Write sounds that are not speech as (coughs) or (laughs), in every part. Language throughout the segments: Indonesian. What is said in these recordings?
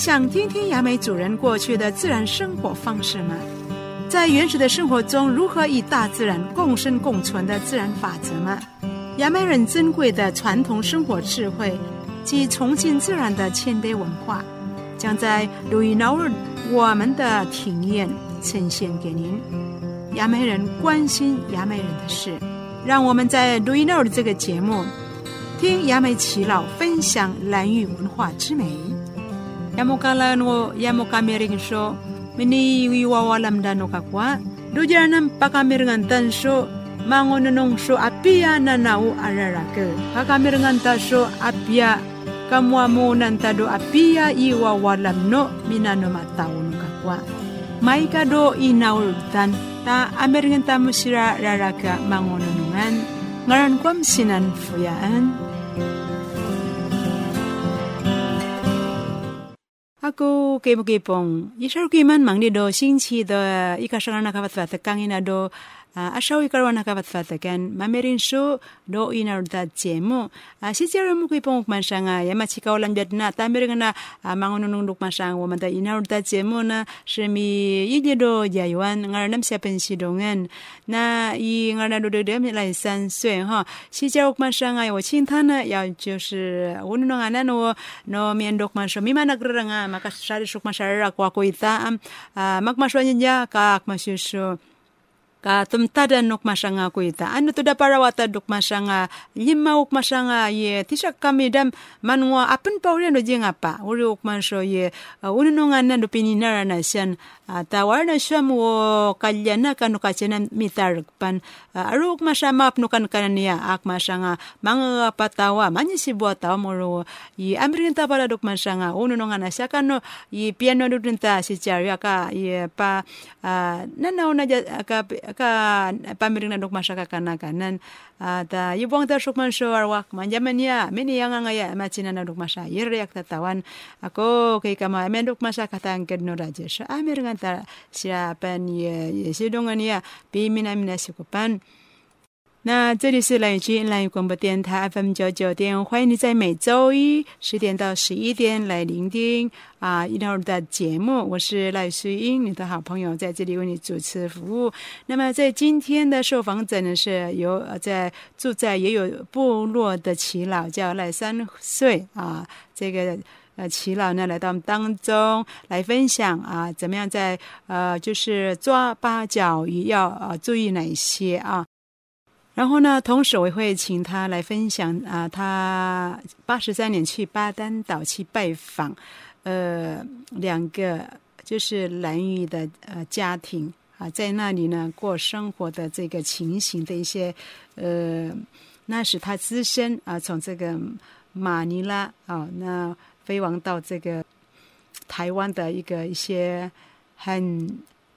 想听听雅美主人过去的自然生活方式吗？在原始的生活中，如何与大自然共生共存的自然法则吗？雅美人珍贵的传统生活智慧及崇敬自然的谦卑文化，将在录音偶尔我们的体验呈现给您。雅美人关心雅美人的事，让我们在录音偶尔这个节目，听雅美耆老分享蓝玉文化之美。yamukalanu yamukamirinxo miniwiwawalamdanoka kwa duyaranan pakamirqantanxo mangonononxo apia nanau ararake. Pakamirqantaxo apia. Kamuamunantado apia iwawalamno minanomatawunuka kwa maikado inaultan. Ta amirqantamusira raraka mangononungan ngaran kwam sinanfuyaan Aku kemo kepong. Isar kiman mang ni do sing chi do ikasang na kapat fat kangina do uh, ashaw ikarwa na kapat fat kan mamerin so do inar da jemo. Uh, si jero mo kipong mansanga ya machika ulan biat na tamer na uh, mangununung duk masang wo manda inar da jemo na shemi ije do jayuan ngaranam siapen sidongan na i ngara do de dem lai san sui ha si jero masanga yo chintana ya 就是我弄安那no no mien dok masho mi mana granga maka sari shuk masara kwa ko ita uh, mak masho nya ka ak masho Ka tumtada nuk masanga ko ita ano to da para wata duk masanga lima uk masanga ye. Tisak kami dam manwa apen paure no jinga pa. Uri uk masho ye. Uh, ununungan na do pininara na sian. Uh, tawar na siya mo kalyana kanu kachena mitar pan. Uh, aruk masama apno kan kanania ak masanga mga patawa manya si buat tawa mo i amrin ta para duk masanga ununungan na siya kanu i piano dun ta si charya ka i pa. Uh, nanaw na ka ka pamiring na duk masaka kanakanan ta yubong ta shukman show arwak manjaman ya mini yang ngaya machina na duk masa yeryak tatawan ako kay kama men duk masa katang kedno rajesh amir nganta siapan ye sidongan ya pimina mina sikupan 那这里是蓝雨君蓝雨广播电台 FM 九九点，欢迎你在每周一十点到十一点来聆听啊一会儿的节目。我是赖淑英，你的好朋友，在这里为你主持服务。那么在今天的受访者呢，是由在住在也有部落的耆老，叫赖三岁啊，这个呃耆老呢来到我们当中来分享啊，怎么样在呃就是抓八角鱼要呃注意哪些啊？然后呢，同时我也会请他来分享啊，他八十三年去巴丹岛去拜访，呃，两个就是蓝屿的呃家庭啊，在那里呢过生活的这个情形的一些呃，那是他自身啊，从这个马尼拉啊，那飞往到这个台湾的一个一些很。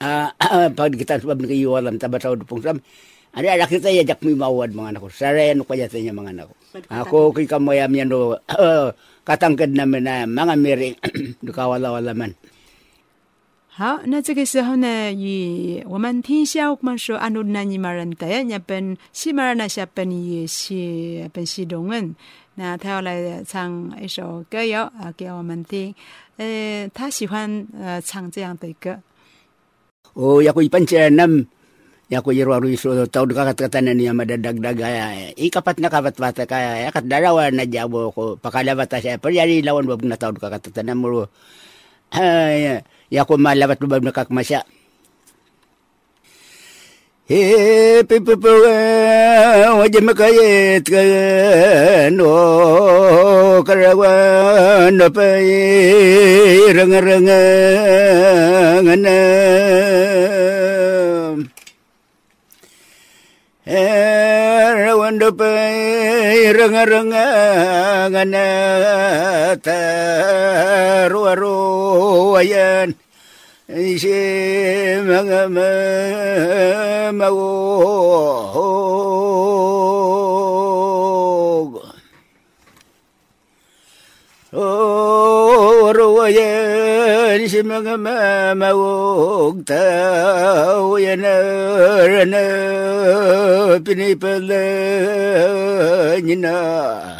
uh, pag kita sebab nak iwalam tabat sa dupong sam ada ada kita ya jak mi mawad mga anak ko saray ano kaya sa mga anak ko ako kay kamoyam yan do katangkad namin na mga miring do kawala-wala man 好，那这个时候呢，以我们听一下我们说安努那尼玛人的，日本西马人那下本也是本西东人，那他要来唱一首歌谣啊给我们听，呃，他喜欢呃唱这样的歌。O ya ko ipancenam ya ko yero aru iso tau kakat katana ni madadag dagaya ikapat na kapat bata kaya ya kat darawa na jabo ko pakalabata siya per yari lawan bab na tau kakat katana mo ya ya ko malabat bab na kakmasya He pipipo waje makayet ka no karawan na pa ranga-ranga ngana 이시 망마 마고 오로예 이시 망마 마고 다오예나르나 피니펠레 니나.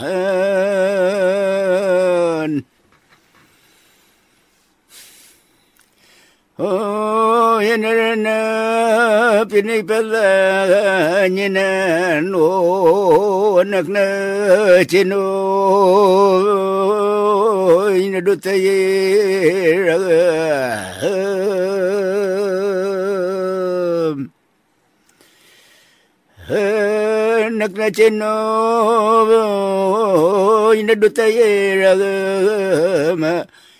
பின்னை பல்லோ நக்னோ நடுத்தையே நக்னோ நடுத்தையே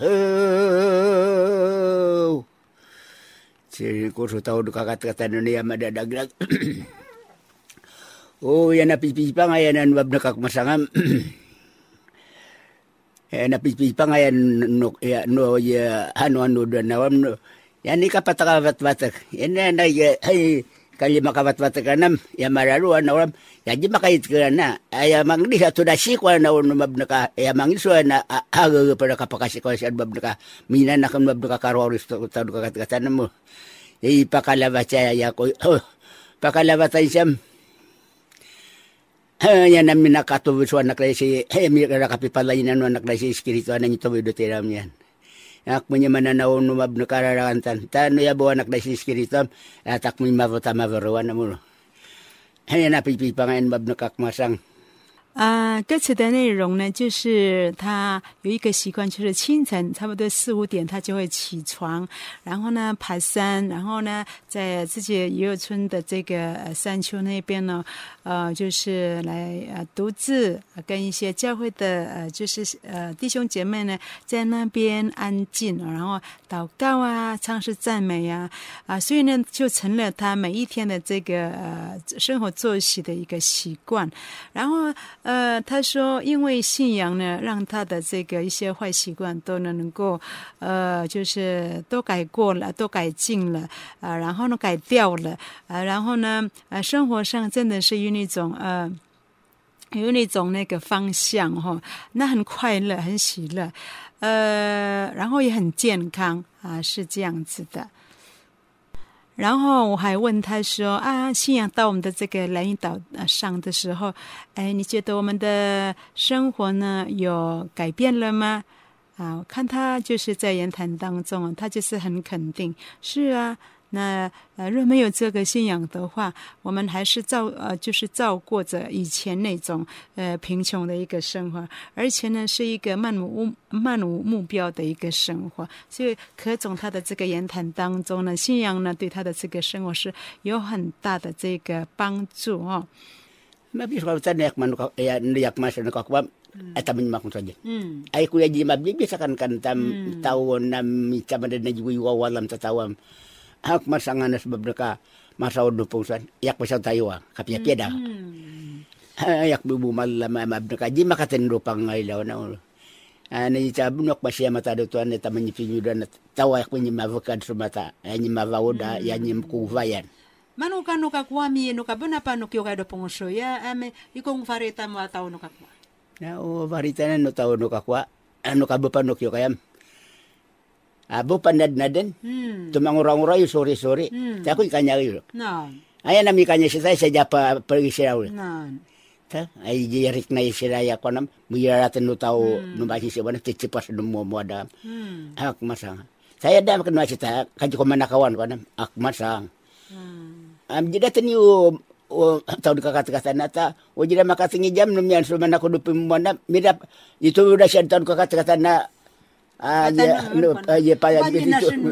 vutamina vura Si kurso tahu duka kata-kata dunia madadaglag. oh, yan napipipa ngayon ang wab nakakmasangam. eh napipipa ngayon no ya no ya ano ano do na wam no. Yan ikapatakabat batak. Yan na ay kali makabat batak kanam ya mararu na wam ya di makait kana ay mangdi sa tudasi ko na wam mab naka ya mangdi so na aga pada kapakasi ko sa mab naka mina na kan mab naka karoris ta duka kata-kata mo. Ay pakalabasa ya ko. Oh, pakalabasa siyam. yan namin nakatubos wa naklasi, eh, mi nakapipalay na no naklasi espiritu na nito. Ak mo niya mananaw numab na kararakantan. Tano ya buwan naklasi espiritu, atak mo yung mavota mavaruan na mo. Yan napipipa ngayon mab 啊，歌词的内容呢，就是他有一个习惯，就是清晨差不多四五点，他就会起床，然后呢爬山，然后呢在自己游友村的这个呃山丘那边呢，呃，就是来呃独自跟一些教会的呃就是呃弟兄姐妹呢在那边安静，然后祷告啊，唱诗赞美呀、啊，啊，所以呢就成了他每一天的这个呃生活作息的一个习惯，然后。呃，他说，因为信仰呢，让他的这个一些坏习惯都能能够，呃，就是都改过了，都改进了，啊、然后呢改掉了，啊、然后呢，呃，生活上真的是有那种呃。有那种那个方向哈、那很快乐，很喜乐，呃，然后也很健康啊，是这样子的。然后我还问他说：“啊，信仰到我们的这个蓝屿岛上的时候，哎，你觉得我们的生活呢有改变了吗？”啊，我看他就是在言谈当中，他就是很肯定，是啊。那呃，若没有这个信仰的话，我们还是照呃，就是照过着以前那种呃贫穷的一个生活，而且呢是一个漫无漫无目标的一个生活。所以，柯总他的这个言谈当中呢，信仰呢对他的这个生活是有很大的这个帮助哦。那比如说在那个曼谷，哎呀，那曼谷那个国王，他们也蛮出名。嗯，哎，古也，你别别是看看他们，他们那缅甸的那些国王，他们才他们。Hak masangan sebab ka masaw dupong san. Yak pasaw tayo ah. Kapya piada. (laughs) Yak bubu malama mabdaka. Di makatendo pang ngailaw na ulo. Ano yung sabi nok pa siya matado to ano taman yung pinyudan at tawa yak pinyo mavakad sumata. Yan yung mavawoda, yan yung kuvayan. Manu kanu kakua mi no pa no pongso ya ame ikong fareta mo tao no kakua. Na o varita na no tao no kakwa. Ano no? Abo panad na din. Hmm. Tumangura-ngura yung sorry-sorry. Hmm. Ta ko kanya yun. No. Ayan nami kanya siya sa japa pergi siya ulit. No. Ta ay jirik na siya ya ko nam muyaratan no tao no ba siya wala titipas. Hmm. Ak masang. Saya dah makan masih ta kaji ko manakawan ko nam ak masang. Hmm. Am jida tani yu o tau kakat kata nata o jira makatingi jam num yan so mana ko dupim mona midap itu udah siya tau kakat kata na Ah, ya, no, ya, pa, ya,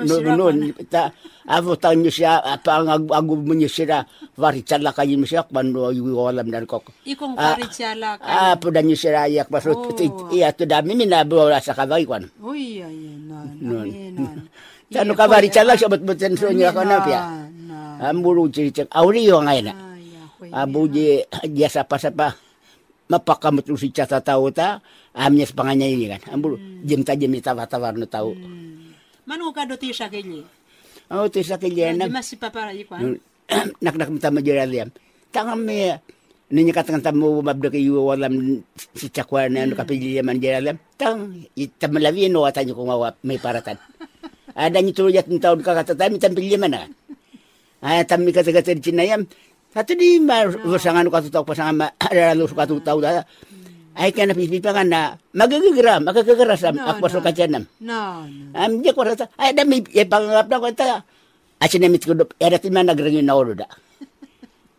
no, no, ta, avo tau nyo siya, pa, ang agu varitsala kayo mo siya, kung yung walam dan kok. Ikong varitsala kayo. Ah, po dan siya, yak, pasot, iya, to dami, minabaw sa kaway, kwan. Uy, ay, non, non. Tano ka varitsala, siya, bat-batan so niya ko na, piya. Amuro, chichak, auriyo ngayon na. Abu je jasa pa sa pa mapakamot si cata tao ta amnya panganya ini kan. Ambul hmm. jem ta jem tawa tawar no tau hmm. manu ka do tisa kele oh tisa kele na masih papa ikwan nak nak mta majira liam. Tangam me ninya katakan tamu mabda ke yu walam si cakwa na anu kapili tang itam lawi no atanya ko mawa may paratan. Ada ni tulu jat taun ka kata tami tampil mana? (laughs) Ay tammi kata kata cinayam satu di mar usangan ka tutaw pasanga ada lu suka tutaw da. Ay kana pipipa kan na magagigra magagagra sa akwa so kacanam. No. Am je ko rata ay da mi e pangap na ko ta. Asin na mit ko do era ti man nagrangin na da.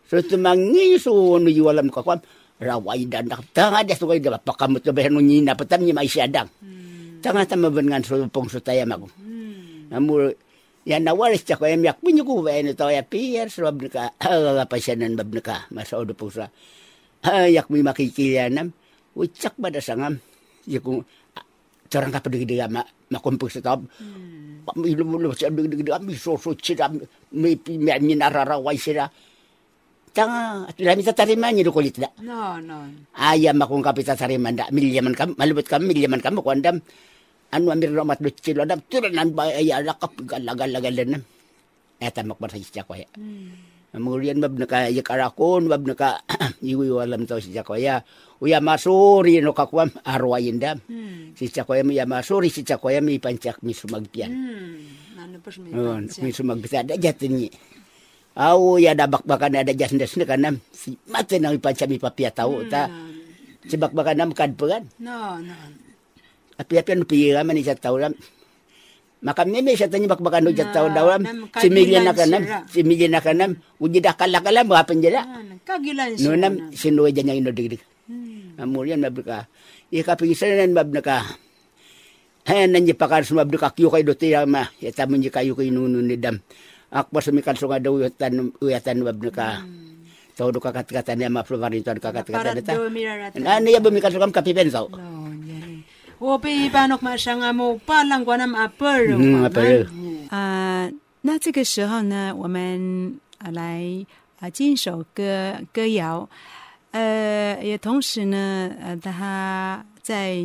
So tu mangi so no yualam ko kwam rawai dan dak tanga dia suka da pakamut do behno nyina patam ni mai siadang. Tanga tama bengan so pong so tayam ako. Amul ya nawaris ta ko yak pinyo ko ba to ya pier so ka apa sianan bab ka masa odo pusa. Yak mi makikilanam ucak pada sangam. Ya ko orang ka pedi dia ma makumpus ta mi lu lu sa de de mi so so cira mi pi mi ni narara wai sira tanga la mi tarima ni kulit da no no. Ayam makung kapita tarima da milyaman kam malubet kam milyaman kam ko andam anu amir romat do cilo dam turanan ba ya lakap galagal-lagalan eta makbar sa ko ya Kemudian bab naka ya karakon bab naka (clears throat) iwi walam tau si jakoya uya masuri no kakwam arwa indam si jakoya mi masuri si jakoya mi pancak mi sumagpian anu pas mi mi sumagpian ada jatini au ya dabak bakan ada jasnes ne kanam si mate nang pancak mi papia tau ta sebak bakan nam kan peran. No no api-api anu pira man isa taulam. Maka meme sa tanya bak bakan ujat tau dalam. si milyan na kanam si milyan na kanam uji dah kala kala apa jela kagilan no nam. sinuwe janya ino digdig amurian mabrika iya kapigisanan mabnaka Hayan nanti pakar semua berdeka kiyo kay dote ma. Ya tamun ji kayo kay nunu ni dam. Akbar sumikan sunga daw uyatan uyatan mabnaka tau do kakat kata ni ma flovarin tau kakat kata ni ta ano ya bumikan sungam kapipen tau 我被一般的马上啊，mo palang kwa nam apel。嗯，apel。啊，那这个时候呢，我们啊来啊进一首歌歌谣，呃，也同时呢，呃，他在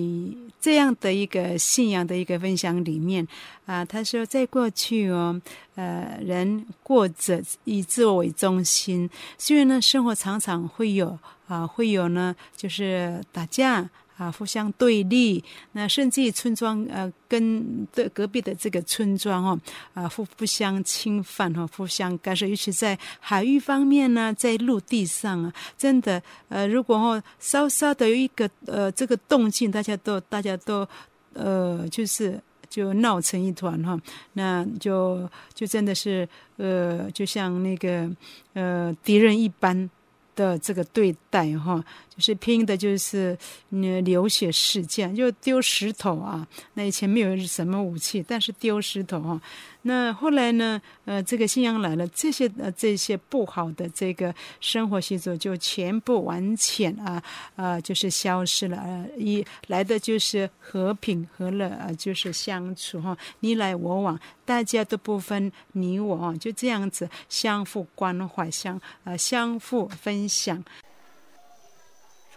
这样的一个信仰的一个分享里面啊，他说，在过去哦，呃，人过着以自我为中心，虽然呢，生活常常会有啊，会有呢，就是打架。啊，互相对立，那甚至村庄呃，跟的隔壁的这个村庄哦，啊，互互相侵犯哈，互相干涉，尤其在海域方面呢，在陆地上啊，真的呃，如果哦稍稍的有一个呃这个动静，大家都大家都呃就是就闹成一团哈，那就就真的是呃，就像那个呃敌人一般。的这个对待哈，就是拼的，就是嗯流血事件，就丢石头啊。那以前没有什么武器，但是丢石头哈。那后来呢？呃，这个信仰来了，这些呃这些不好的这个生活习俗就全部完全啊啊，就是消失了。呃，一来的就是和平和乐啊，就是相处哈，你来我往，大家都不分你我，就这样子相互关怀，相呃相互分享。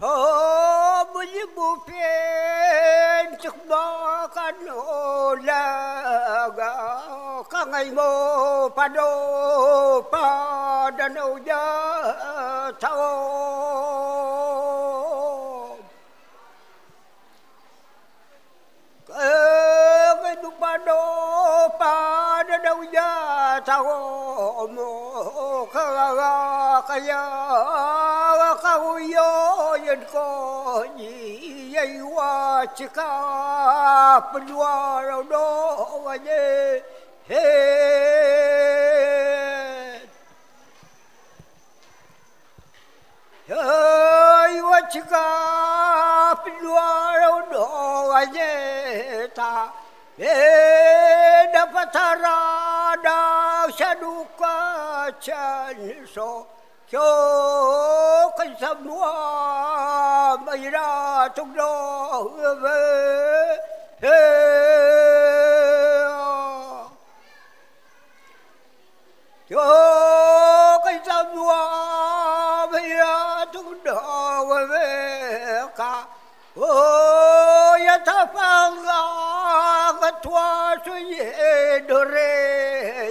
صوم البوفين تخبا كان ولا كان مو بادو بادنو يا صوم كان بادو بادنو يا صوم كان يا Eda patara da saduka chan so cho con sâm mua bay ra trong đó hứa về. À. Cho con sâm mua bay ra trong đó hứa về cả. Ô ya ta phang ra ga thua suy đồ re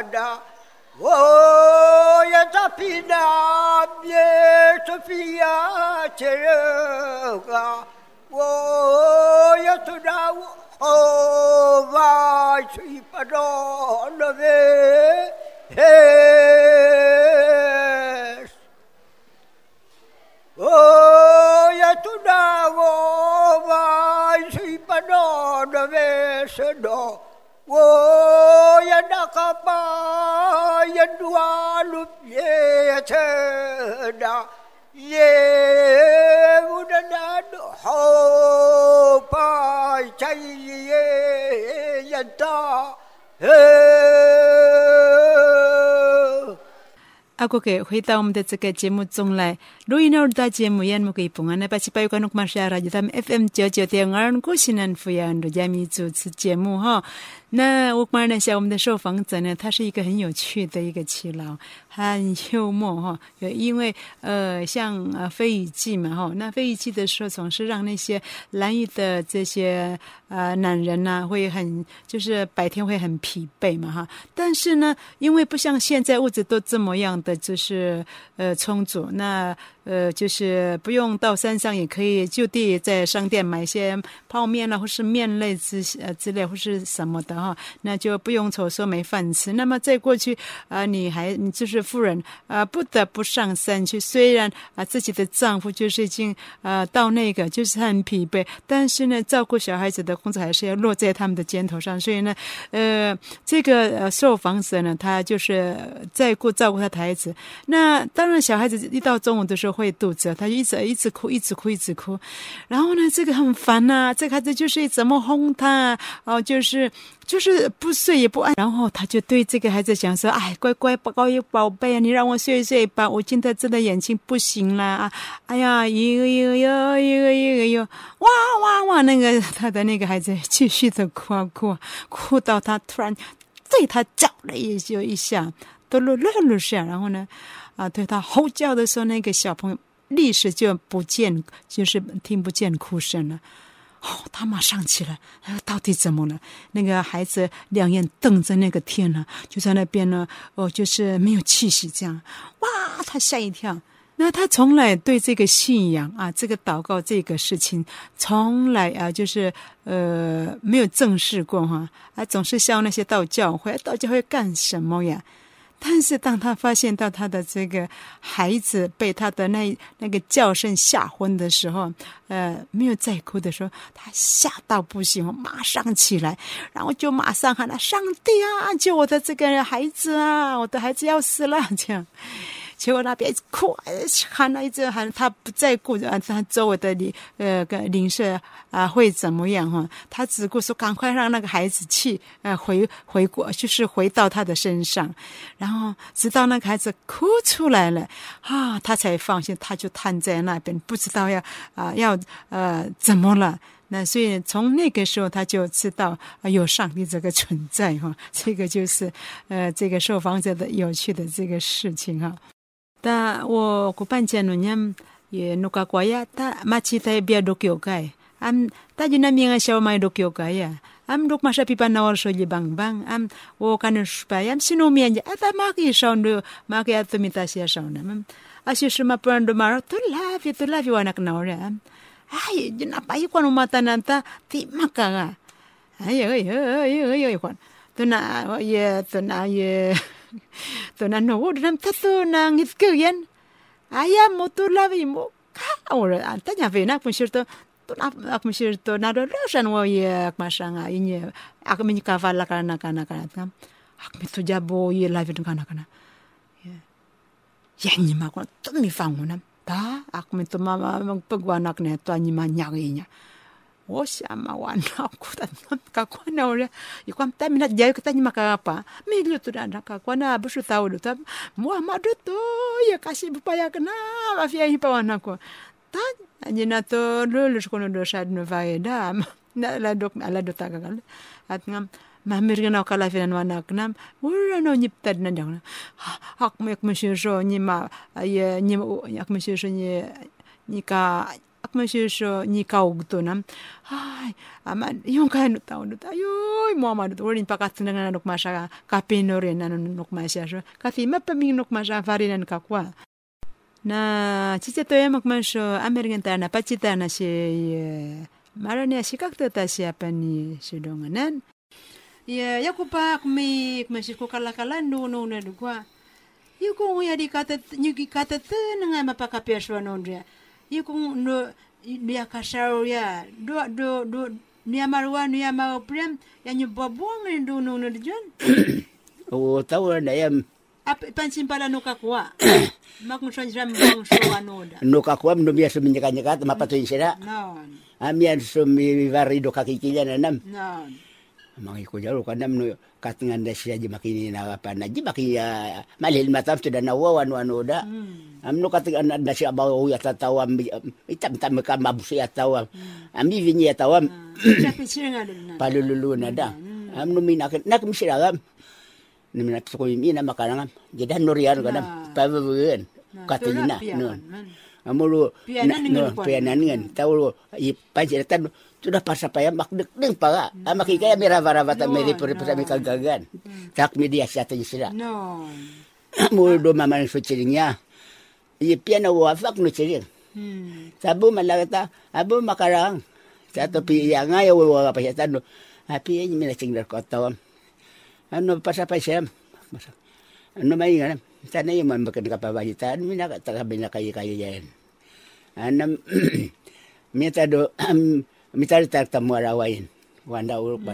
qua ga Oh, ya tapina bie Sofia cherega. Oh, ya tuda oh vai sui padona ve. Yes. Oh, ya tuda oh vai sui padona ve sedo. Oh, ya nakapa ya dua lup ye cheda 阿哥给回到我们的这个节目中来，录音儿的节目也么可以播啊？那把西巴有关诺马沙拉就他们 FM 九九点二，古西南福阳的加米主持节目哈。那我观察一下我们的受访者呢，他是一个很有趣的一个耆老，很幽默 (laughs) 哈。因为呃，像呃《飞雨季》嘛哈，那《飞雨季》的时候总是让那些蓝雨的这些呃男人呐、会很就是白天会很疲惫嘛哈。但是呢，因为不像现在物质都这么样的就是呃充足，那呃就是不用到山上也可以就地在商店买一些泡面啦，或是面类之呃之类或是什么的哈，那就不用愁说没饭吃。那么在过去啊、你还你就是妇人啊、不得不上山去，虽然啊、自己的丈夫就是已经呃到那个就是很疲惫，但是呢照顾小孩子的工作还是要落在他们的肩头上，所以呢呃这个呃受访者呢他就是在顾照顾他的孩子，那当然小孩子一到中午的时候会肚子，他就一直一直哭，一直哭，一直哭。然后呢，这个很烦呐、这个孩子就是怎么哄他，哦，就是就是不睡也不安。然后他就对这个孩子讲说：“哎，乖乖宝一宝贝啊，你让我睡一睡吧，我现在真的眼睛不行了啊！哎呀，一个一个哟，一个一个哟，哇哇哇！那个他的那个孩子继续的哭啊哭啊，哭到他突然对他叫了一就一下，都噜噜噜下，然后呢？”啊，对他吼叫的时候，那个小朋友立时就不见，就是听不见哭声了。哦，他马上起来，哎，到底怎么了？那个孩子两眼瞪着那个天呢，就在那边呢，哦，就是没有气息，这样，哇，他吓一跳。那他从来对这个信仰啊，这个祷告这个事情，从来啊，就是呃，没有正视过哈，啊，总是笑那些道教会，道教会干什么呀？但是当他发现到他的这个孩子被他的那那个叫声吓昏的时候，呃，没有再哭的时候，他吓到不行，马上起来，然后就马上喊了：“上帝啊，救我的这个孩子啊！我的孩子要死了！” (laughs) 这样。结果那边哭，喊了一直喊，他不再顾啊，他周围的邻呃个邻舍啊会怎么样哈？他只顾说赶快让那个孩子去呃回回过，就是回到他的身上，然后直到那个孩子哭出来了啊，他才放心，他就瘫在那边，不知道要啊要呃怎么了。那所以从那个时候他就知道有上帝这个存在哈，这个就是呃这个受访者的有趣的这个事情哈。ta wo kupancha no nyam ye no ka kwaya ta ta bia dokyo kai am ta juna mi nga shaw mai dokyo kaya am dok masha pipa na war shoje bang bang. Am wo kan supaya. yam sino mi anja ata ma ki ya shaw ndo ma ki atu ya mi ta na. Mam asyo shma pran do mar tu love you tu love you anak na am ay jina pai kwa no mata nanta ti makaga ay ay ay ay ay kwan Tu na ye tu na ye. (laughs) to na no dam tato na ngit kyan ayam mo to lavi mo ka ora anta nya ve na pun shirto to ak mishir to na do shan wo ye ak mashanga inye ak min kavala kana kana kana kam ak mi to jabo ye lavi kana kana ya ni ma ko to mi fangu na ta ak mi to mama mang pagwanak ne to ma nyagi nya o sama wana (laughs) ku ta ka ko na ore i kwam ta mina jay ko ta ni makapa ka na bu shu ta u ta mo ma do to ye kasi bu pa ya kana ma fi hi pa wana ko ta ni na to lo lo ko no do shad no va da na la dok ala do ta ka at ngam mamir gana kala finan wana knam wura no nyip tad na jang hak mek monsieur jo ni ma ye ni yak monsieur jo ni ni ka ak monsieur jo ni ka ugto nam ai aman. Yung ka no ta no ta yo mo ma do worin pakat na nok masha ka pinore na nok masha jo ka fi ma pa mi nok masha farinan ka kwa na chiche to yamak masho american ta na pachita na she marani ashikakta ta si apa ni sidonganan Ya, ya ko pa kumi kumasi ko kalakalan no no na dugwa. Yu ko ya di kata nyu ki kata te nga mapaka peswa no Yu ko no dia kasaro ya do do do ni amarwa ni amao prem ya nyu babong ndo no no dijon. (coughs) o tau na yam Ap pansin pala no kakwa. (coughs) Mak mo sanjram bang so anoda. no kakwa no mia so minyaka nyaka mapato insira No. amia so mi varido kakikila na nam No. Mangi ko jaro kanam no katingan da siya makini na pa na ji maki ya malil matam to da na wa wanu anu da am no katingan da siya ba ya tatawa itam tam ka mabusi ya tawa ami vinyi ya tawa na. palululu na da am no mina nak. Misira gam ni mina ko mi na makarangam jadi no riar kadam pa bugen katina no Pianan ngan tahu i pajatan sudah pas apa ya? Mak dek deng pa ama kaya mi rava rava ta meri puri puri mi kagagan tak media tin sila No. (clears throat) mo do mama ni suciringnya i piana wa fak no ciring sabu malagata abu makarang. Sa to pi ya nga ya wa pa ya tano api ni mi na cingdar ko tawam ano pas apa siya Masa- ano may nga sana yung man bakan kapabahitan mi na tagabi na kayo kayo yan anam mita do (clears throat) mita tar tamu arawain wanda uruk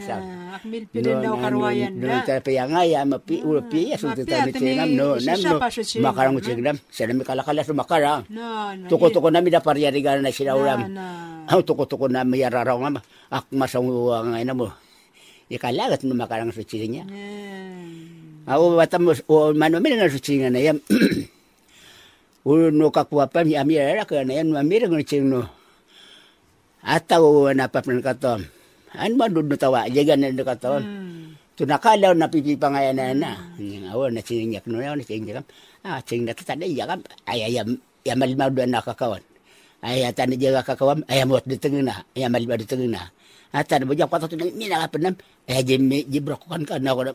karwayan no, na. no, tapi yang ya mapi urupi ya mapi tami may no nam no cingam, makarang no? mo cingam sana mi kalakala sa makarang No, no. Tuko-tuko na mi da pariyarigan na sila uram. Na, Ang tuko-tuko na mi yararaw nga ak masang uwang nga mo. Ikalagat no makarang suci niya. Hmm. Ako bata mo o mano mi nga suci nga na yan. Ulo no kakuapan mi amira ka na yan mamira ng cing no. Ataw na pa pan katom. An mo dud no tawa jagan na katom. Hmm. Tunakalaw na pipipa nga yan na na. Awo na cingyak no na cingyak. Ah cing na tatada yakam ayayam yamal maudu na kakawan. Ay atan jaga kakawam ay amot di tengena ay di tengena. Atan bajak patut ni mina kapenam ay jemi jibrokan kan ako na.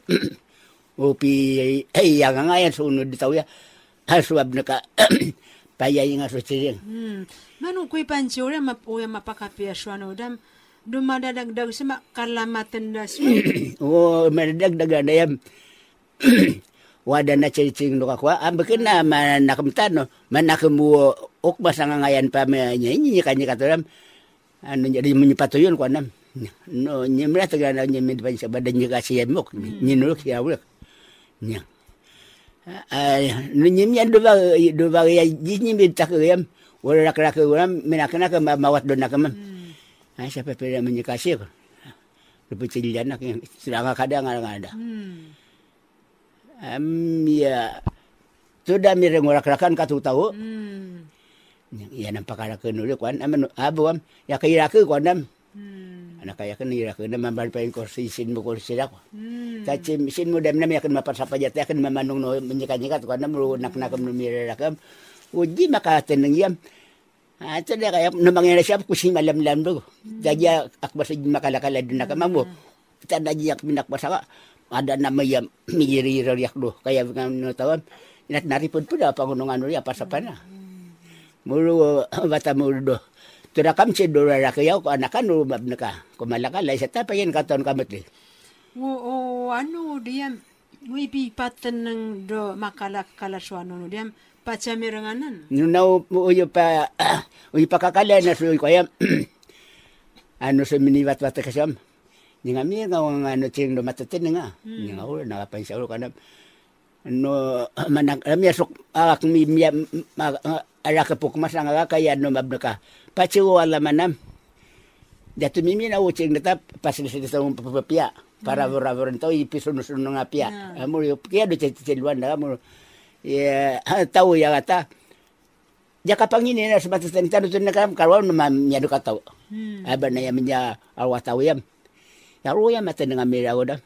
Upi (coughs) ay yang ngayan sunod di taw ya. Haswab na ka payay nga suciring. Hmm. Manu kuy panci ora map uya mapakapia shwano dam dumadadagdag sama kalamatan da su. (coughs) Oh, madagdagan na yan. Wada na cicing no kakwa. Ambekin na manakamtan no. Manakamu ok masang ngayan pa may nyi kanya katuram. Ano jadi menyepatuyon ko nam. No, nyimra taga na nyimid pa sa badan yan mo. Nyinulok siya ulok. Nya. Ay, no nyimyan do ba do ba ya nyimid takayam. Wala rak-rak uram minakana ka mawat do nakamam. Ay, sa pepera menyekasih ko. Lupucilian na kaya sila kada nga nga ada. Hmm. Um, ya, sudah mireng orak-rakan katu tahu. Hmm. Ya nampak ada kenuli kuan. Aman abu am ya kaya ke kuan am. Hmm. Anak kaya kan ira ke nam mambar pain kursi sin mo kursi ako. Hmm. Tachi sin mo dem nam yakin mapasapa jat yakin mamanung no menyekat-nyekat kuan am lu nak nak no mira rakam. Uji maka teneng yam. Ah, ito na kaya namang yan siya kusi malam-lam do. Jadi akbar sa makalakala din na kamamo. Kita na jiyak minak masaka. Ada nama yang (clears throat) migiri yak do. Kaya ng tawon. Inat naripod po na pangunungan uri apa sa pana. Muro bata muro do. Tura kam si do rakayaw ko anakan ro mabnaka. Kumalakala sa tapayin katon kamatli. O, o ano diam mo ipipatan ng do makalakala suano no diam pachamiranganan. Nunaw mo uyo pa (clears throat) uyo pa kakala na suyo ko yam. (clears throat) ano sa miniwat wata kasam. Ni nga mi nga ano ting do matatin nga. Ni nga ulo nakapan siya ulo kana. No manang ami asok ak mi mi ala ka pok mas nga kaya no mabnaka. Pachi wala manam. Datu mimi na ucing natap pasin sa sa papapia. Para vora-vora to ipisun-sun nga pia. Amo yo kaya do ciciluan na amo. Ya tahu ya kata. Ya kapangini na sebatas tani tanu tun nakam kalwan na miado kataw. Hmm. Aba na yam nya alwa tahu yam. Ya ro yam mata dengan mirawo da.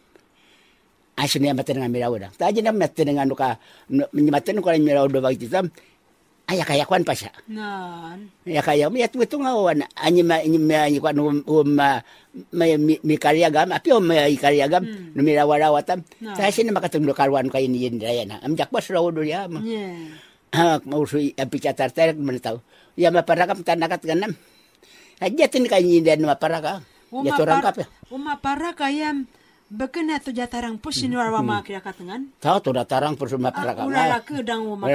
Asin yam mata dengan mirawo da. Taji na mata dengan nuka menyamaten ko mirawo do bagi tam. Aya kaya kwan pasya. Nan. Ya kaya mi atu tu ngawan anyi ma anyi ma anyi kwan um um ma mi mi karya gam api um i karya gam no. Na. Tasin na makatungdo kalwan kayo ni yin daya na. Am jakbas rawo do ya. Yeah. Ah, mau sui api catar tarik mana tahu. Ya maparakam tanakat ganam. Aja tin kanyi dan maparaka. Ya torang kap ya. Uma para kayam bekena tu jatarang pusin warwa makya katangan. Tahu tu datarang persu maparaka. Ah, Ula laki dang uma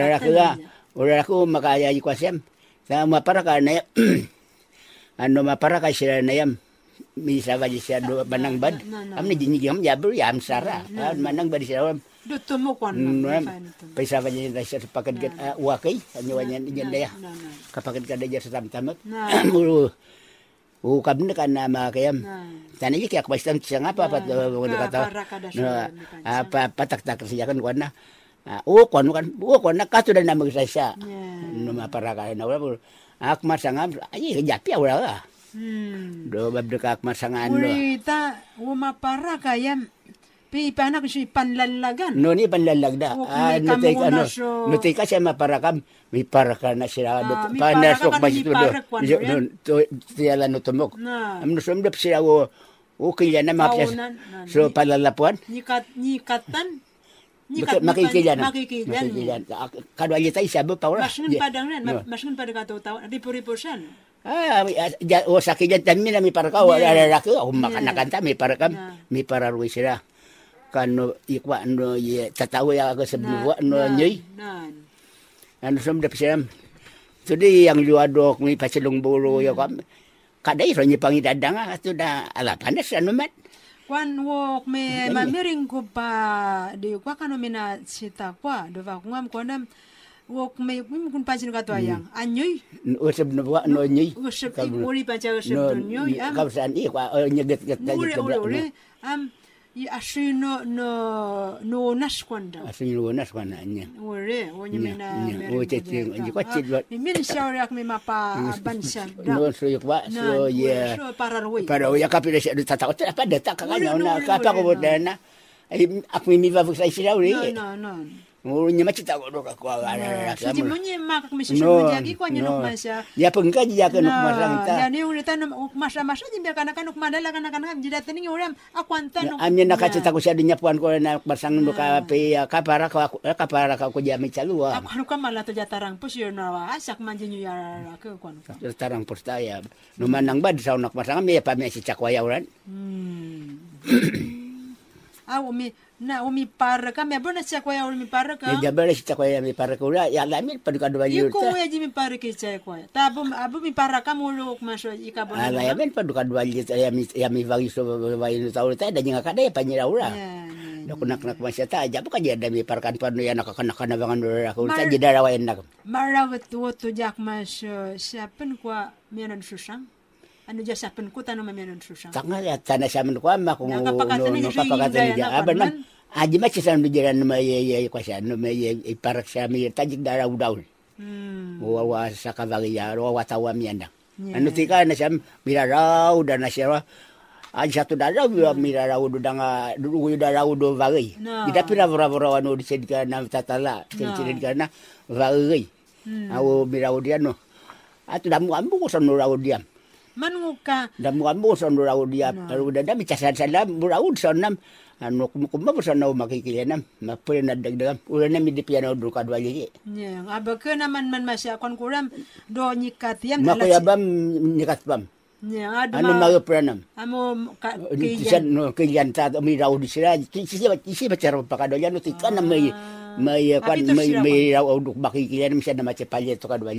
Ora ka. Ora aku makaya ikwasem. Sa maparaka na (clears throat) ano maparaka sila na yam. Misa ba siya do manang bad. na, na. Am ni dinyi gam jabru ya am sara. Manang bad siya. Duto mo kwan na. Paisa ba niya siya pakat gat wakay. Anyo wanyan diyan daya. Na na. Kapagkat ka daya sa tamtamot. Na. Muro. Ukab na ka na makayam. Na. Tani kaya ko basta siya nga pa pat uh, ka- kata. para kada No, siya ni kansa. ah, pa patak-tak siya kan kuan na. Ah, kuan kan, o kuan na na namag sa siya. No mapara ka na wala. Ak masangam, ay japi wala ka. Hmm. Do babde ka ak masangam no. Urita uma para kayam pi ipana ko si panlalagan. No ni panlalagda. Ah, may no tay ka kamo no. na so- No tay ka siya mapara kam. May para ka na siya. Ah, may Pa para na ka na, may do. kwan mo No, to tiyala no tumok. Na. Am no sumdap siya o yan na mapya. Kaunan, na- So palalapuan. Nikat nikatan. Maki- Makikilan. Makikilan. Makikilan. Kadwa aja tayo sabi pa wala. Mas Yeah. padang rin, No. mas ngun pada kato tao, ripo-ripo siya. no? Ah, ah, o sa kanya tami na may para ka, wala lalaki, ako makanakanta, may para Yeah. may para ruwi sila. Kano, ikwa, no, ye, tatawa ya ako sa buwa, no, na- nyoy. nan. Ano sumdap siya. Tudi yang luadok, may pasilong buro, yo kam. Kaday, ro niya pangidadang, ato na, alapan na siya naman. Kwan wok me Ano? mamiring ko pa di kwa kano mina sita kwa. Do va ngam ko nam wok me mim kun pa sin kato ayang. Anyoy Usap na buwa, no, nyoy. usep Kam- uri pa cha usep No, do nyoy am. kapsaan, ikwa, o, nyagat-gat na uri yung uri kabla. uri am i asu no no no nas kwanda Aso yung lunas ko na niya. uri o Nya, nyi mena nya. O, chiching, hindi ko chidwa. mi min siya ak me mapa bansa No, so so, yeah. so ruwi Para uya kapila siya doon tatakot. Apa data ka Wala, na wala, kapa ko wala, na. Ay ako may mibabag sa sila uri. no no no Muro niya macita ko do ka ko ara. so di mo nyi mak mi siya No, mo jagi kwa nyi no. nok masya Ya pengka dia ka nuk masang ta. Yani yung nita na masa-masa din biar kana kanuk madala kana kana jida tani uram akwanta no. Amnya nakacita ko siya dinya puan ko na masang do ka pe ka para ka ka para ka ko jami calua. Ako ano ka mala to jatarang pus yun na asak man din yung yara ke kwan. Tarang postaya. Numanang bad sa unak masang mi pa mi si chakwaya uran. Hmm. Ah, umi na umi para ka me bona siya ko ya umi para ka. Ya jabal si chakwaya mi para ko ura ya lamin pa do ka do Yung yur. ko ya jimi para ki siya ko. Tabo abo mi para ka muluk maso ika bona. Ala ya men pa do do yur ya mi ya mi vagi so no tahu ta da jinga kada ya panyira. Ya. Da kunak nak masya ta aja bukan jadi mi parkan panu ya nakakanak na bangan dora aku ta jadi rawain nak. Marawat wo to jak mas siapen kwa menon susang. Ano ja siapen ko tanong menon susang. Tanga ya tanah sa men ko ama kung no Nakapakatan no niya siya na Aba kanan. nam aji ma sa no jiran na may ay ko siya no may iparak sa mi tajik dara udaw. Hmm. Wa wa sa kavali ya ro wa tawa mi anda. Yeah. Anu tika na siya miraraw dan na siya Aji satu darah bila miraraw do danga dulu darah do vagi. No. Kita pira vora vora wano di sedika na tatala. No. Sedika na vagi. Hmm. Aku mirau dia no. At damu ambu ko sa nuraw diam. Manuka. Damu ambu ko sa nuraw diam. Pero udah dami casan salam muraw sa nam. Ano kumkumba mo sa naw makikilanam. Mapure na dagdagam. Ulah na mi di piano dulu kadwa lagi. Ya, aba ke naman man masya kon kuram do nyikat yam Makuyabam nikat pam. Ya, adu Ano ma mga pranam. amo ka Kisan no kiyan ta mi raw di sila. Sisi sisi bacara pakado yan no tikan na may may kan may may raw duk makikilanam siya na macapalya to kadwa.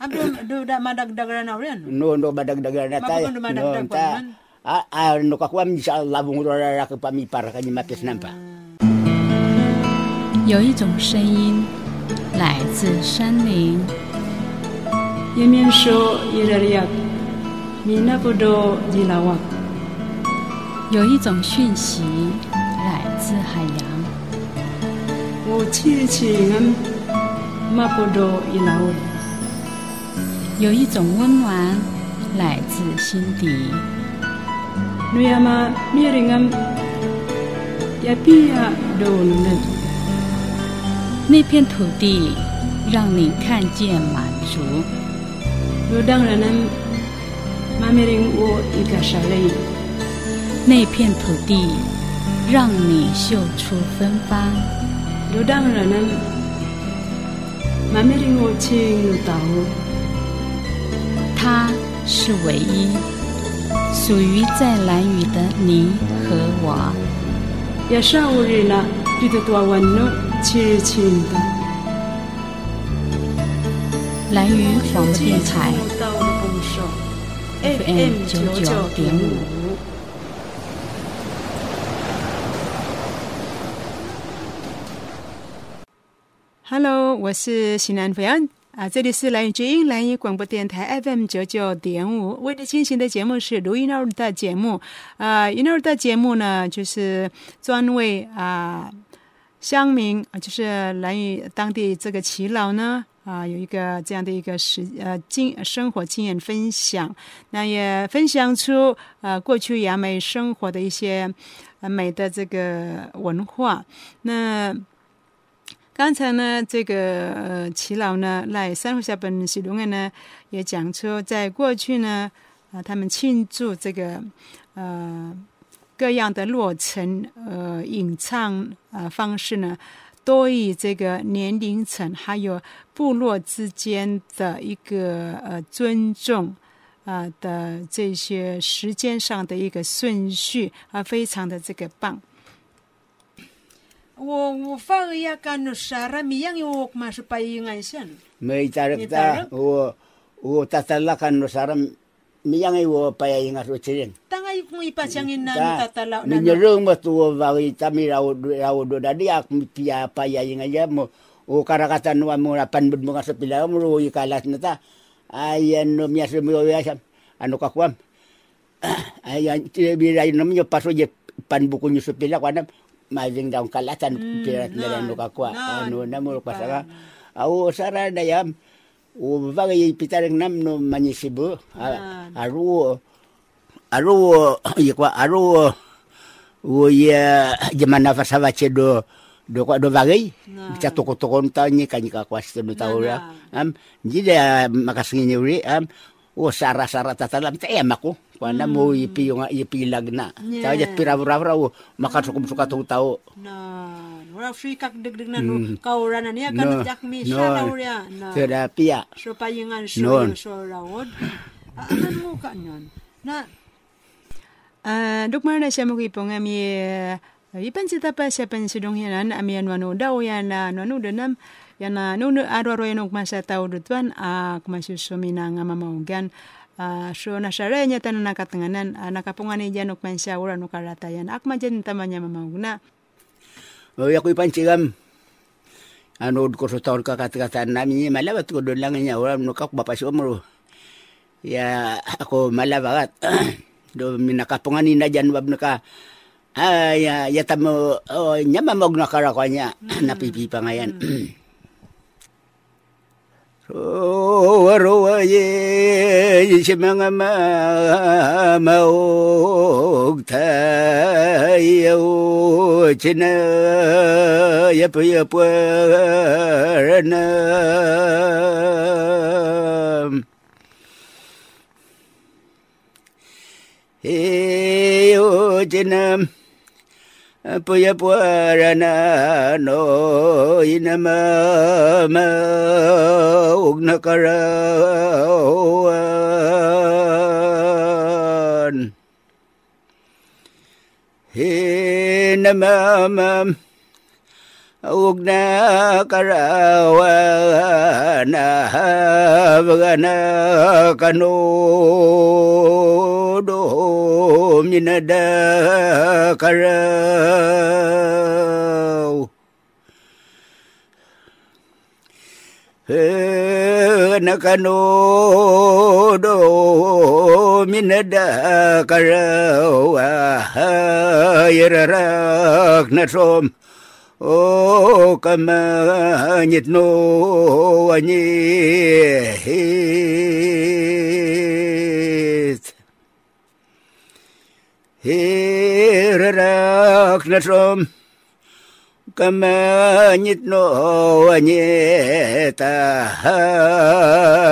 Maure bo. Ado do da madagdagan na rin. no no badagdagan na tayo. Mapupundo madagdag No, pa ta. naman. Ah, ah, no kakuam sa labong rara ka pami para kanya mapis nampa. 有一种声音来自山林，Yemen sho irariak. Mina podo jilawak. 有一种讯息来自海洋，Wo chi chi ngam mapodo ilawak. 有一种温暖来自心底。那片土地让你看见满足。那片土地让你嗅出芬芳。他是唯一，属于在蓝雨的你和我。也上午日呢，绿得多温暖，七日晴的。蓝雨广播电台，FM 九九点五。Hello，我是西南飞扬。啊，这里是蓝屿之音蓝屿广播电台 FM 九九点五，为你进行的节目是卢一闹的节目啊，一闹的节目呢，就是专为啊乡民啊，就是蓝屿当地这个耆老呢。啊，有一个这样的一个实呃经生活经验分享，那也分享出呃过去雅美生活的一些呃美的这个文化。那刚才呢，这个呃耆老呢来三湖下本喜龙呢也讲出，在过去呢啊、他们庆祝这个呃各样的落成呃吟唱呃方式呢。多以这个年龄层还有部落之间的一个呃尊重啊、的这些时间上的一个顺序啊，非常的这个棒。wo fang ya kan sara miyang iwok masu paingan siyan. May tarik ta, wo, wo tatala kan sara miyang iwo paingan su chirin. Tangay kung ipasyangin na tatala. Minyurong mo tuwo bawi tami raudo dadi ak piya paingan ya mo. O karakatan wa mo napanbud mo nga sa pila mo ro ikalas na ta. Ayan no miyas mo yasam. Ayan, (coughs) tibirayin naman yung paso yung panbuko nyo sa pila. Kwanam, maving daw kalatan pirat na ano ka kwa na, ano na mo pasara. Awo sara na yam. O bagay pitarang nam no manyisibu. Aru aru (coughs) ikwa aru o ya jaman na fasawa do kwa do bagay. Cha toko toko ta ni kanyika kwa sto no taura. Am jida makasingin uri am o sara sara tatalam ta ya mako. Kwana mo ipi yung ipi lagna. Ta ya pira bra bra o makasukum suka tau tau. Na, wala free kak degdeg na no kauranan niya No, kan jak mi no. siya ya. Na. Tera pia. So palingan Noon. so so rawod. Ano mo ka nun? Na Uh, duk mana siya mo ipong ami uh, ipan sita pa siya pan sidong yanan ami yan wano daw yan na danam yan na nuno aro aro yan ug masa tao dutuan a kumasusumi na nga mamaugan uh, so na siya rin yata na nakatanganan uh, nakapungan ug man siya ura no karatayan ak man dyan tamanya mamaugna O ako ipansigam. Ano ko sa taon kakatikataan namin niya, malabat ko doon lang niya, wala no kak bapasyo mo. Ya ako malabat. (clears throat) do minakapungan na dyan wab naka ay uh, yata mo oh, nya mamog na karakwa niya (clears throat) napipipa ngayon. 오로와예 이시명아마 마옥타이오 지나 예쁘예쁘나 에요 지나 hinama ma ugna karawan vagana kanu do minada karau nakano do minada karau ayararak nasom o kama nyit Hirarak nashom kama nitno wanyeta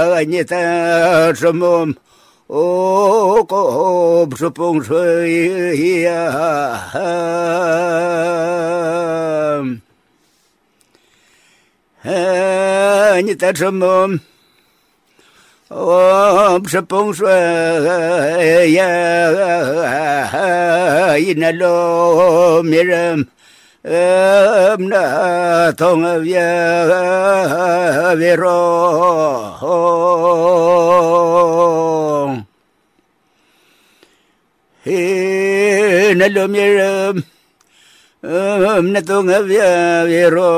wanyeta shomom o kob shopong shoyiyam Nita shomom ॐ शपुंस्वय इनलो मिरम् ॐ न थोङ्गव्य विरो इनलो मिरम् ॐ न थोङ्गव्य विरो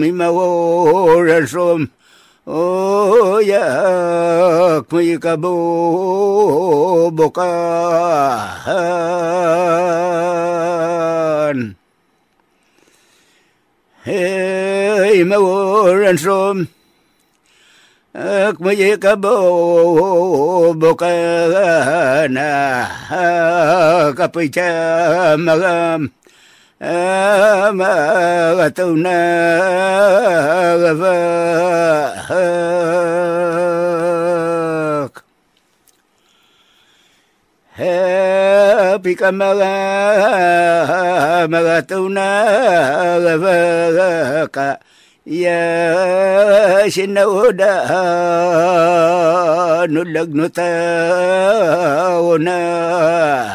मिमवो रसुम् rasom Oh ya kui kabu bukan Hei mawuran som Ak mai kabu bukan Kapai magam آه، ما غتونا غفاك بك ما غتونا غفاك يا شنودا نلقنتا ونام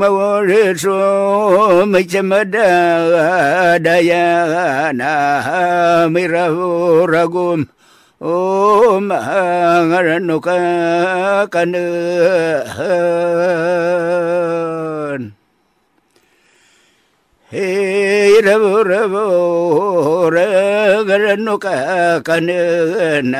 መወርሶ መጀመዳ ዳያና ሚረቡ ረጉም ኦም ረኑቀ ቀንህን ረቡ ረቡ ረገረኑቀ ቀንህና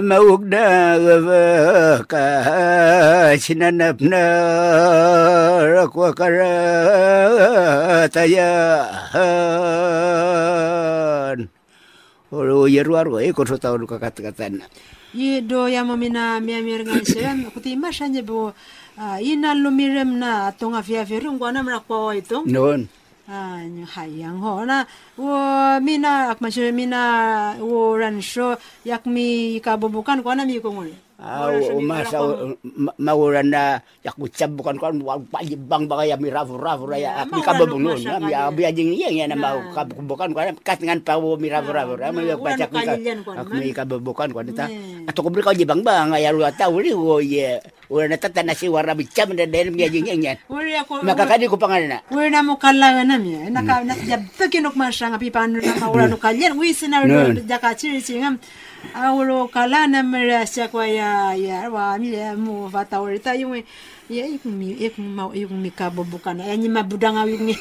maugna gavaka sinanapna rakwa karatayan Oro yeruar wa ko so tahu kakat-katan Ye do ya mamina mia mir ngan seram kuti masanya bo ina lumirem na tonga fia fia rung na mra ko ito non. Ah hayang ho na. Wo mina ak masyo mina wo ran sho yak mi kabubukan ko na mi ko ngol Au Ora sini masa kalau mauran na yak ucap bukan kan bang bagay mi rafu rafu Ya, raya mi masya mi abi ajing iya ya na Ya. mau kabukan kan kat ngan pawo mi rafu rafu Ya, raya mi na, baca mi mi kababukan kan ta atau kubri kau jibang bang ya lu tahu ni wo ye ura na tata na si warna bicam na dahil mi ajing yan Uri ako, makakadi ko pangalan na na mo kalaga na miya. Naka, nakajabta kinok masya nga pipa ano na maura no kalyan. Uri sina Nun. ro jaka chiri chingam. Aulo kala (laughs) na mera kwa (laughs) ya, ya, wa, mi, ya, mo, vata uri ta, yung, ya, yung, mi, yung, mau, yung, mi kabubukan. Ay, ni mabudang awing ni.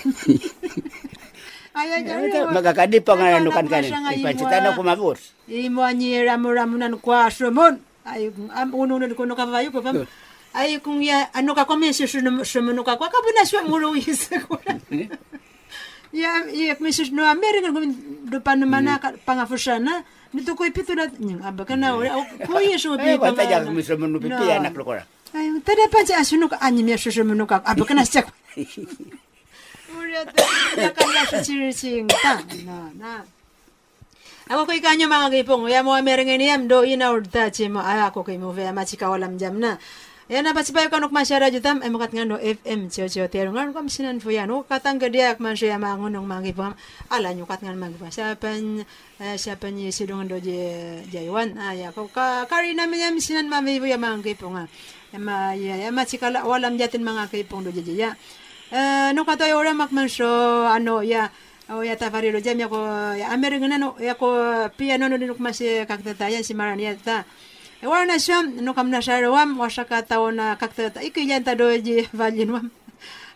Ay, ay, ay, makakadi pangalan Naka- kan kan nakasya nga ipacita iwa- na kumabos Imo anyi ramu ramu nan kwa shomon. Ay kung am uno nun kuno ka vayo ko pam. Ay kung ya ano ka kome si shunu shunu ka kwa ka buna shwa mulo isa ko. Ya ya si no American kung do pa naman na pangafushana nito ko ipito na nyang aba ka na ora ko yeso eh pi wata jak mi sumun pipi anak lo kora. Ay tada pa si asuno ka anyi mi shunu ka aba ka na (laughs) siya. Ura ya ka ya shi chi ta na na. Ako kay kanyo mga kipong, ya mo mereng ini am do ina urta chi mo ay ako kay mo ve ma chika walam jam na. Ya na pati bayo kanok masyara jutam ay makat ngano FM chio chio tero ngan kam sinan fo yan o katang gadiak man siya mga ngunong mga kipong ala nyo kat ngan mga kipong siapan siapan ni sidong do je jaywan ay ako ka kari namin yam sinan mami ya kipong ya ma ya ya ma chika la- walam jatin mga kipong do je ya. Eh no katoy ora makman so ano ya o ya tafariro jam yako ya ameringana no yako pia no no nuk masi kakta ya si marani ya ta e wana sham no kam na sharo wam washaka ta ona kakta ta iki yan ta doji valin wam.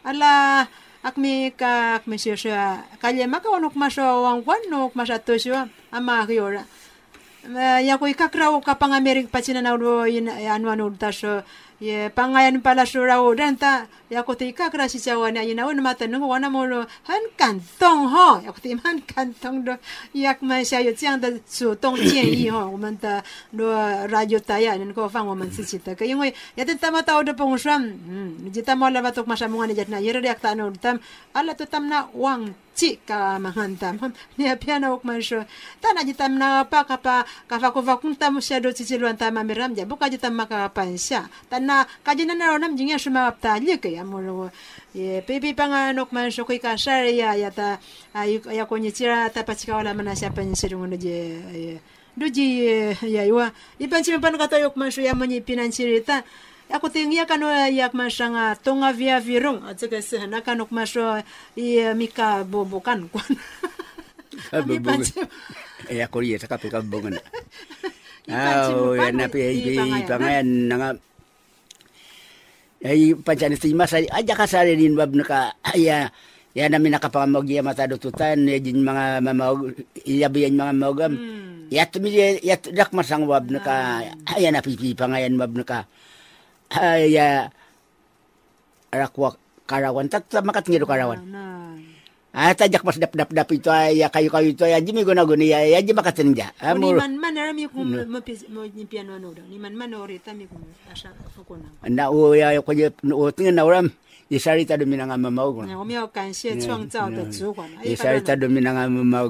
Ala akmi ka akmi shisha kalye maka onok maso wang kwan no masa to shiwa ama hiora ya ko ikakra o kapang amerik pachina na ro in anu anu tasho ye pangayan pala sura o danta ya ko te ikakra si chawa na ina on mata no wana mo lo han kantong ho ya ko te man kantong do yak ma sha yo 这样的主动建议哈我们的罗 radio 大家能够放我们自己的歌因为ya te tama tao de pong sham hmm ni tama la batok masamungan ni jatna yere yak ta no tam ala to tam na wang Chi ka mahantam ni piano ok man sho tana jitam na pa ka pa ka fa ko va kun tam sha do chi chi luan tam miram ja buka jitam maka pan sha tana ka jina na ronam jinya shuma apta li ke ya ro ye pepi panga nok man sho ko ka share ya ya ya ko ni tira ta pa chika wala mana sha pan shi rungo je ya iwa. Ipan chi pan ka to yok man sho ya mo ni pinan chirita ako tingia kano yak masanga tonga via virung at saka sa na kanok maso i mika bobokan kwan (laughs) Ami Kababungan. pansi- Eh, ako rin, sa kape kababungan. (laughs) Ipansin mo Ah, pa, yan na, no? I- ipangayan, pangayan na nga. Ay, panchan ito yung masay, aja ka sa rin bab na ka, ya, ya namin nakapangamog ya matado tutan, ya din mga mamawag, iyabi yan mga mawagam. Ya tumi ya dak masang wab na ka, ay na pipi pangayan wab na ka. Ay, ya rakwa karawan tak sama kat ngiru karawan Ah, tajak pas dap dap dap itu ya kayu kayu itu ya jimi guna guna ya ya jimi kat senja. Amur. Niman man rami kum mau nyimpian jimpian wana ni man man ori tami kum asal fukuna. Na oh ya kau je oh tengen na orang Isari sari tadu minang ama mau guna. Na o mi o kan sie chuang minang ama mau.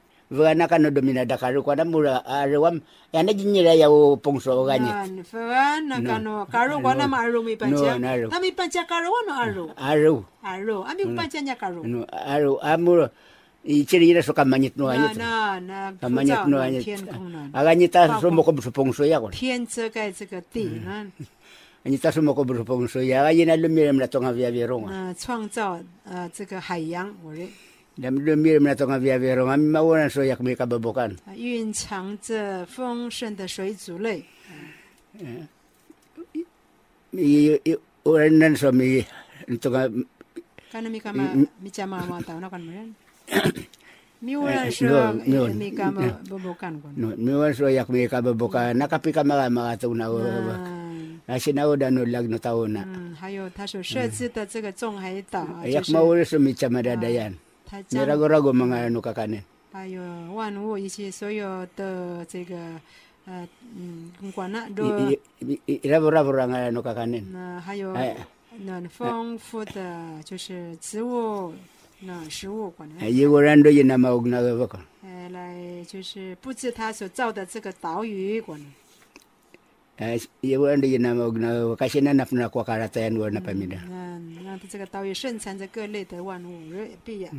vagana kana dumi na dakaru ko na mura arawam ya na jinyira ya o pongso ganyit 啊，你凡那个喏，加入关那么阿鲁没办 No, 家 no, no.，他没办家加入那阿鲁 aru 阿鲁，阿没办家人家加入。 ano aru amuro i chiri na so kamanyit no 那 anyit 那那菩 kamanyit 萨 no 那 anyit 天空呢， aganyita sumo ko busupong soya ko 天遮盖这个地，那 (laughs) anyita sumo ko busupong soya ay na lumiram na tonga via virong 呃创造呃这个海洋，我认。 dam lumiram na tonga via virong am mawala soya kami kababukan 啊蕴藏着丰盛的水族类。 i i uran nan so mi tonga kana mi kama mi chama ma ta na kan men mi ura Eh, sho no, no. mi kama bobo kan kon no mi wan soya kami kababukan nakapika mga mga tuna Asinaw da no lag no tao na. 嗯，还有他所设置的这个纵海岛，啊就 Ayak 是 mauli sumicha madadayan. 他 你那个那个么？哎，弄个干呢？还有万物一些所有的这个。呃，嗯，管那都，一拉布拉布让俺弄个干呢。那还有，那丰富的就是植物，那食物管那。哎，一个人都有那么那个不可。哎，来就是布置他所造的这个岛屿管。wanda yana na kashi na nafi na kwa karata yan wanda pamida. Na ta tsaka tawaye shan san za ka lai da wani wuri biya.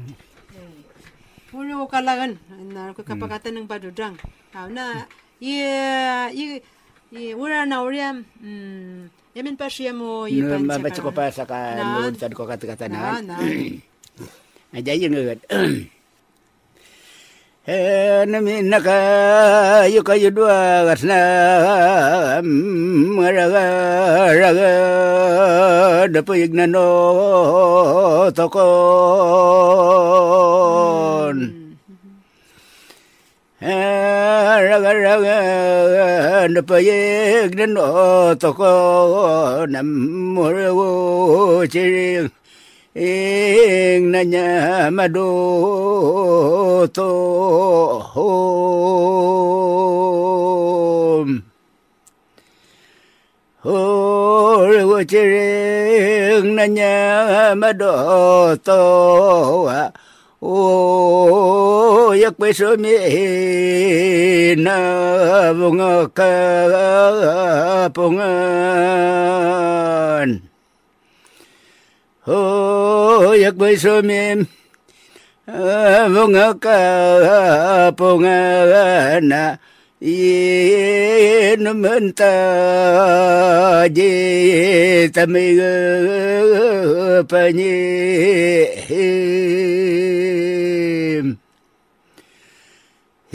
Wuri wa kalagan na ka kafa kata nan ba dudang. Na yi yi wura na wuri hmm, ya yamin pa shi ya mo yi pan tsaka. Na ba tsaka pa saka lo tsaka kata kata na. Ajayin ngat yun agad. Eh, namin naka yu kayo dua gas na maraga raga dapayag na no tokon. Ing nanya madoto hom Hore wo chiring nanya madoto o yak peso mi na bunga kapungan Oh, yak bay sumim mga kapungan na inuman ta di tamig panyim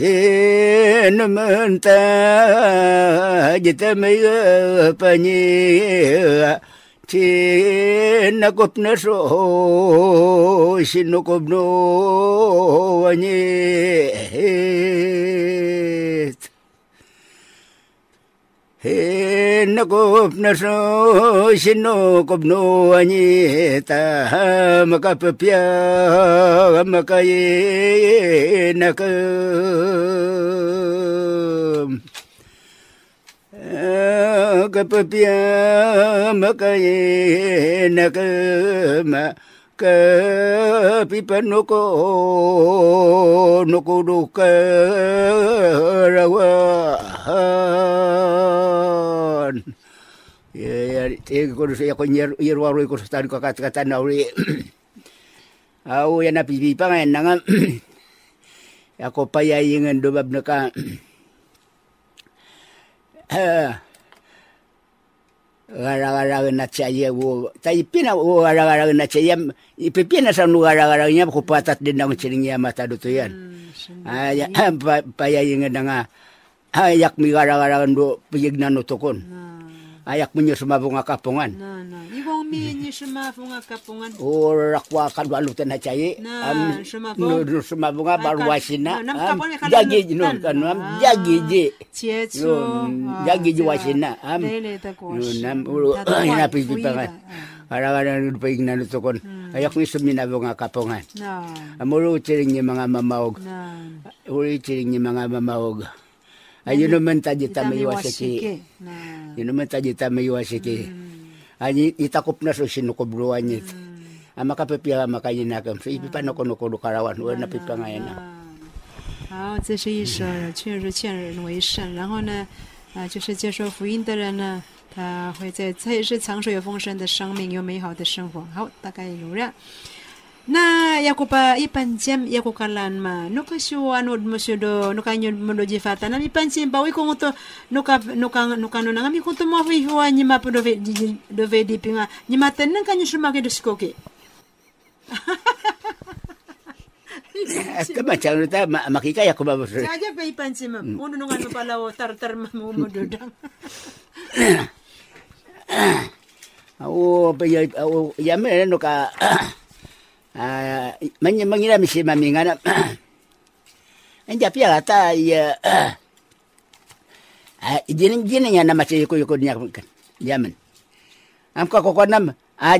inuman ta tamig panyim Cinakop na so, sinukop no wanyit. Hinakop na so, sinukop no wanyit. Makapapya, makayinakam. kapapya makaye nakama kapipan ko nukuduka rawan ya ya ko sa ko nyer yerwaro ko sa ko kata-kata na uri au ya na pipi pa nga nangam ako payayin dobab na ka gara-gara na saya wo tai pina wo gara-gara na saya ipipina sa nu gara-gara nya ko patat din ang siringnya mata duto yan? Ay (laughs) pa ya yung nga ayak mi gara-gara ndo piyig na nutokon ayak minyo sumabunga kapungan. Na, na. Iwang minyo sumabunga kapungan. Urakwa kadwalutan na chay. Na, um, sumabunga. No, sumabunga barwasina. Nam kapungan Jagi, no, kanam, jagi ji. Ah, Ciecu. Ah, jagi ji wasina. Am, nam, hinapi di pangan. Kadang-kadang lupa ingin nalutokon. Hmm. Ayak ni suminabunga kapungan. Nah. Amuro utiring ni mga mamawag. Nah. Uri utiring ni mga mamawag. Ayun naman tayo tamayawasiki. 那 Yun naman tayo tamayawasiki. Ani itakop na so sinukubruan niya. Ama kapipiya makayinakam. So ipipano ko nukulo karawan. Wala na pipangayan na. 好，这是一首劝是劝人为善，然后呢，啊，就是接受福音的人呢，他会在这也是长寿有丰盛的生命，有美好的生活。好，大概有了。Na yako pa ipanjam yako kalan ma. No ka shu ano mo shu do no ka nyo mo do jifata. Na mi panjam ba wi ko to no ka no ka no ka no na mi ko to mo wi ho ni ma po do ve do ve di pinga. Ni ma ten ka nyo shu ma ke do skoke Kamacang nita makikaya ko ba? Saja pa ipanjam ma uno no nga no pala o tar tar ma mo mo do dang. (coughs) Oo, pa ya o yame no ka mangira misi maminga na. Anja pia ata ya ah jinin jinin ya nama cai ko ko nya kan. Yaman. Am ka ko nam a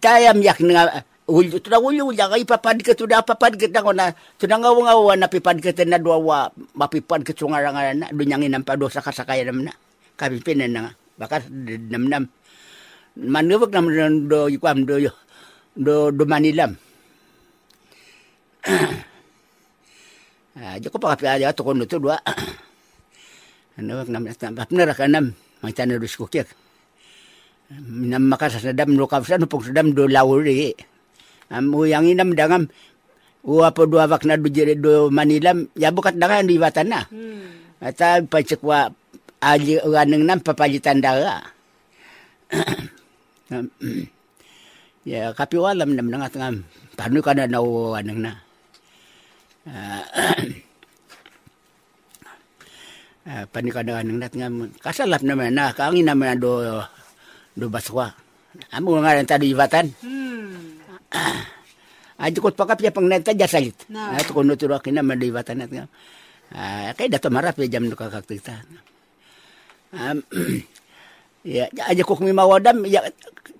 tayam yak nga ul tu da ul ul jaga ipapad ke tu da papad ke da na tu da ngawa ngawa na pipad ke na dua wa mapipad ke sungaranga na dunyangin nam pa do saka sakaya nam na kapipinan na bakas nam nam manubak nam do ikwam do do do manilam Ah, joko pa kapya ya to kono to dua. Ano nam nam benar kan nam macam na dus kukik. Nam makas sadam do kapsa no pok sadam do lauri. Am yang inam dangam u apa dua wak na do jere do manilam ya bukat dangan di watana. Hmm. Ata pacek wa aji uganeng nam papajitan dara. ya kapi walam nam nangat ngam. Panu kana na uganeng na. Uh, panikadagan ng nat nga kasalap naman na kaangin naman do do baswa. Amo nga rin tadi ibatan hmm. aja kot pakap ya pang neta jasalit no. ato ko nuturo kina man do ibatan nat nga uh, kay dato marap ya jam do kakakita um, ya aja ko kumi mawadam ya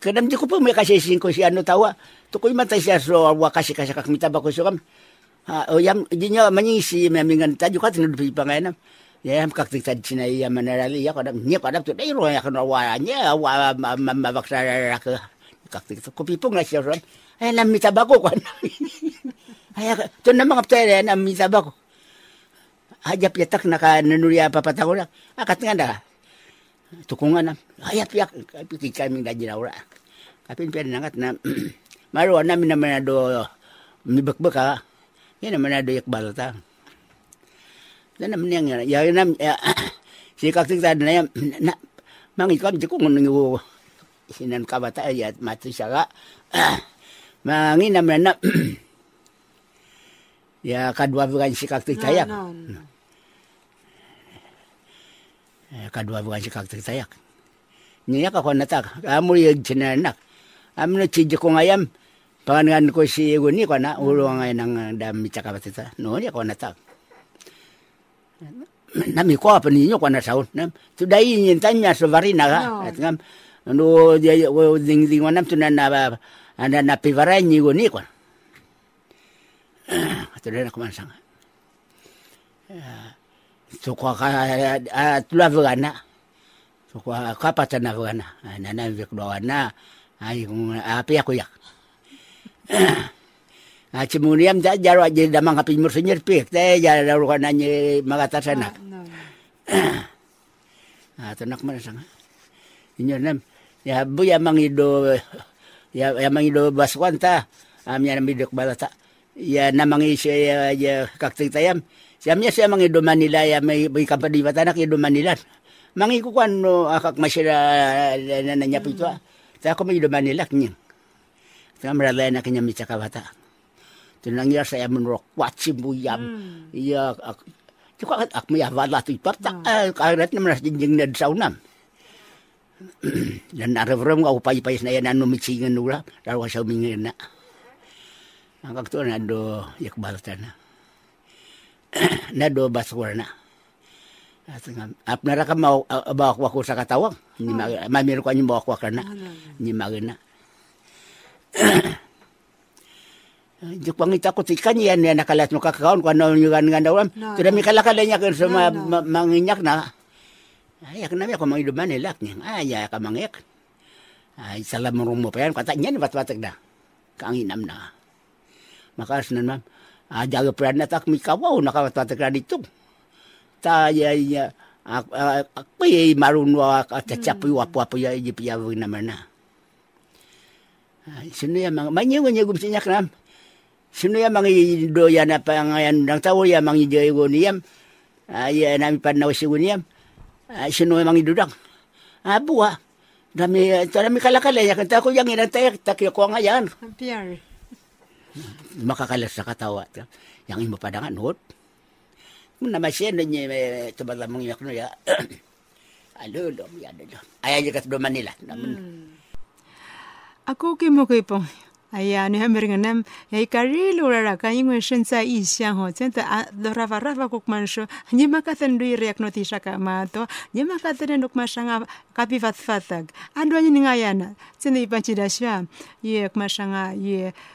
kadam di ko po may kasi singko si ano tawa. To ko matay siya so wakasi kasi kakmita ba ko so kam o yam dinya manyisi memingan taju kat nu di pangainam. Ya yam kak tik tad sina ya manarali ya kadam nya kadam tu dai ro ya kana wa nya wa ma baksa ke kak tik ko pipong na siya ron. Ay nam mi tabako (laughs) ko. Ay to na mga ptere nam mi tabako. Hajap yatak na ka nanuria papatago na. Akat nga. Tukungan na. Hayap yak piti kami da jinaura. Kapin pian nangat na (clears throat) maro na mi naman do mi bakbaka. Yan naman na doyak balta. Dan naman yang ya ya nam (coughs) ya si kaktik tadi (coughs) na yan na mangi kam jiko ngungu sinan kabata ya mati saga (coughs) mangi naman na ya kadua bukan si kaktik tayak. No, no, no. kadua bukan si kaktik tayak. Niya ka ko natak. Amo yung chinanak. Amo na chijiko ngayam. Pangan ko si guni ko na ulo nga nang dami tsaka batita no ya ko na ta nami ko apa ninyo ko na saun nam tu dai nyin tanya so varina ga at ngam no dia wo ding ding wanam tu na na ana na pivara ni guni ko tu na ko mansang tu ko ka tu la vana tu ko ka patana na na. Vik do na ai api aku yak (coughs) (coughs) Ah, cimuniam ja jaro aja damang hapi mur senyer pik te ja daru kana nye magata sana. Ah, tenak mana sang. Inyo nam ya bu ya mangido ya ya mangido baswanta amnya nam bidok balata. Ya namangi siya ya kakting tayam. Siamnya siya mangido Manila ya may may kapadi batanak ido Manila. Mangi ko kan no akak masira na nanya pito. Sa ako may ido Manila knyang. Kamera lain kanya mica kawata. Tunang ya saya menurut wajib buyam. Iya, juga ak maya wala tu ipat tak karet na mas jinjing na saunam. Dan narevrom ka upay pay na yan ano mitsingan nula daru sa mingin na. Ang kakto na do yak balta na. (clears throat) na do baswar na. Ap ka mau bawak wako sa katawang. Ni mamir ko ni bawak wako na. Ni magina. (coughs) Juk pangita ko tikan yan yan nakalat mo kakakaon ko ano yung gan gandawam. Sudah mi kalakala niya kan sama manginyak na. Ay ak nami ako mangiduman elak niya. Ay ka mangyak. Ay salam murung mo pa yan kata niya bat batak na. Kanginam na. Maka sunan mam. Ah jaga peran tak mi kawaw nakabat batak na dito. Ta ya ya ak ak pa marun wa ak cacapi wapu-wapu ya ji piyaw naman na. Sino ya mga manyo nga gum sinya kram. Sino ya mga do ya na pangayan ng tawo ya mga joy niyam. Ay nami panaw si niyam. Sino ya mga dudang. Abu ah. Dami dami kalakala ya kanta ko yang ina tayak takyo ko nga yan. Pierre. Makakalas sa katawa. Yang imo padangan hot. Muna masya na niya tubad lamang yak no ya. Alo, dom ya do. Ay ay kat do Manila. Namun Ako kay mo kay pong 哎呀，你还没人那哎，咖喱路了啦，因为身在异乡哦，真的啊，都拉法拉法国man说，你嘛看等对 reak notisha ka ma to, ni ma kan ten dok masanga kapi fat fatag. Ando ni ngayana,真的一般记得是啊，也 masanga 也。呃，但那米把公公啊，阿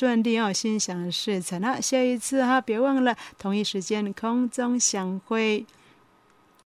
顺利哦，心想事成。那下一次哈，别忘了同一时间空中相会。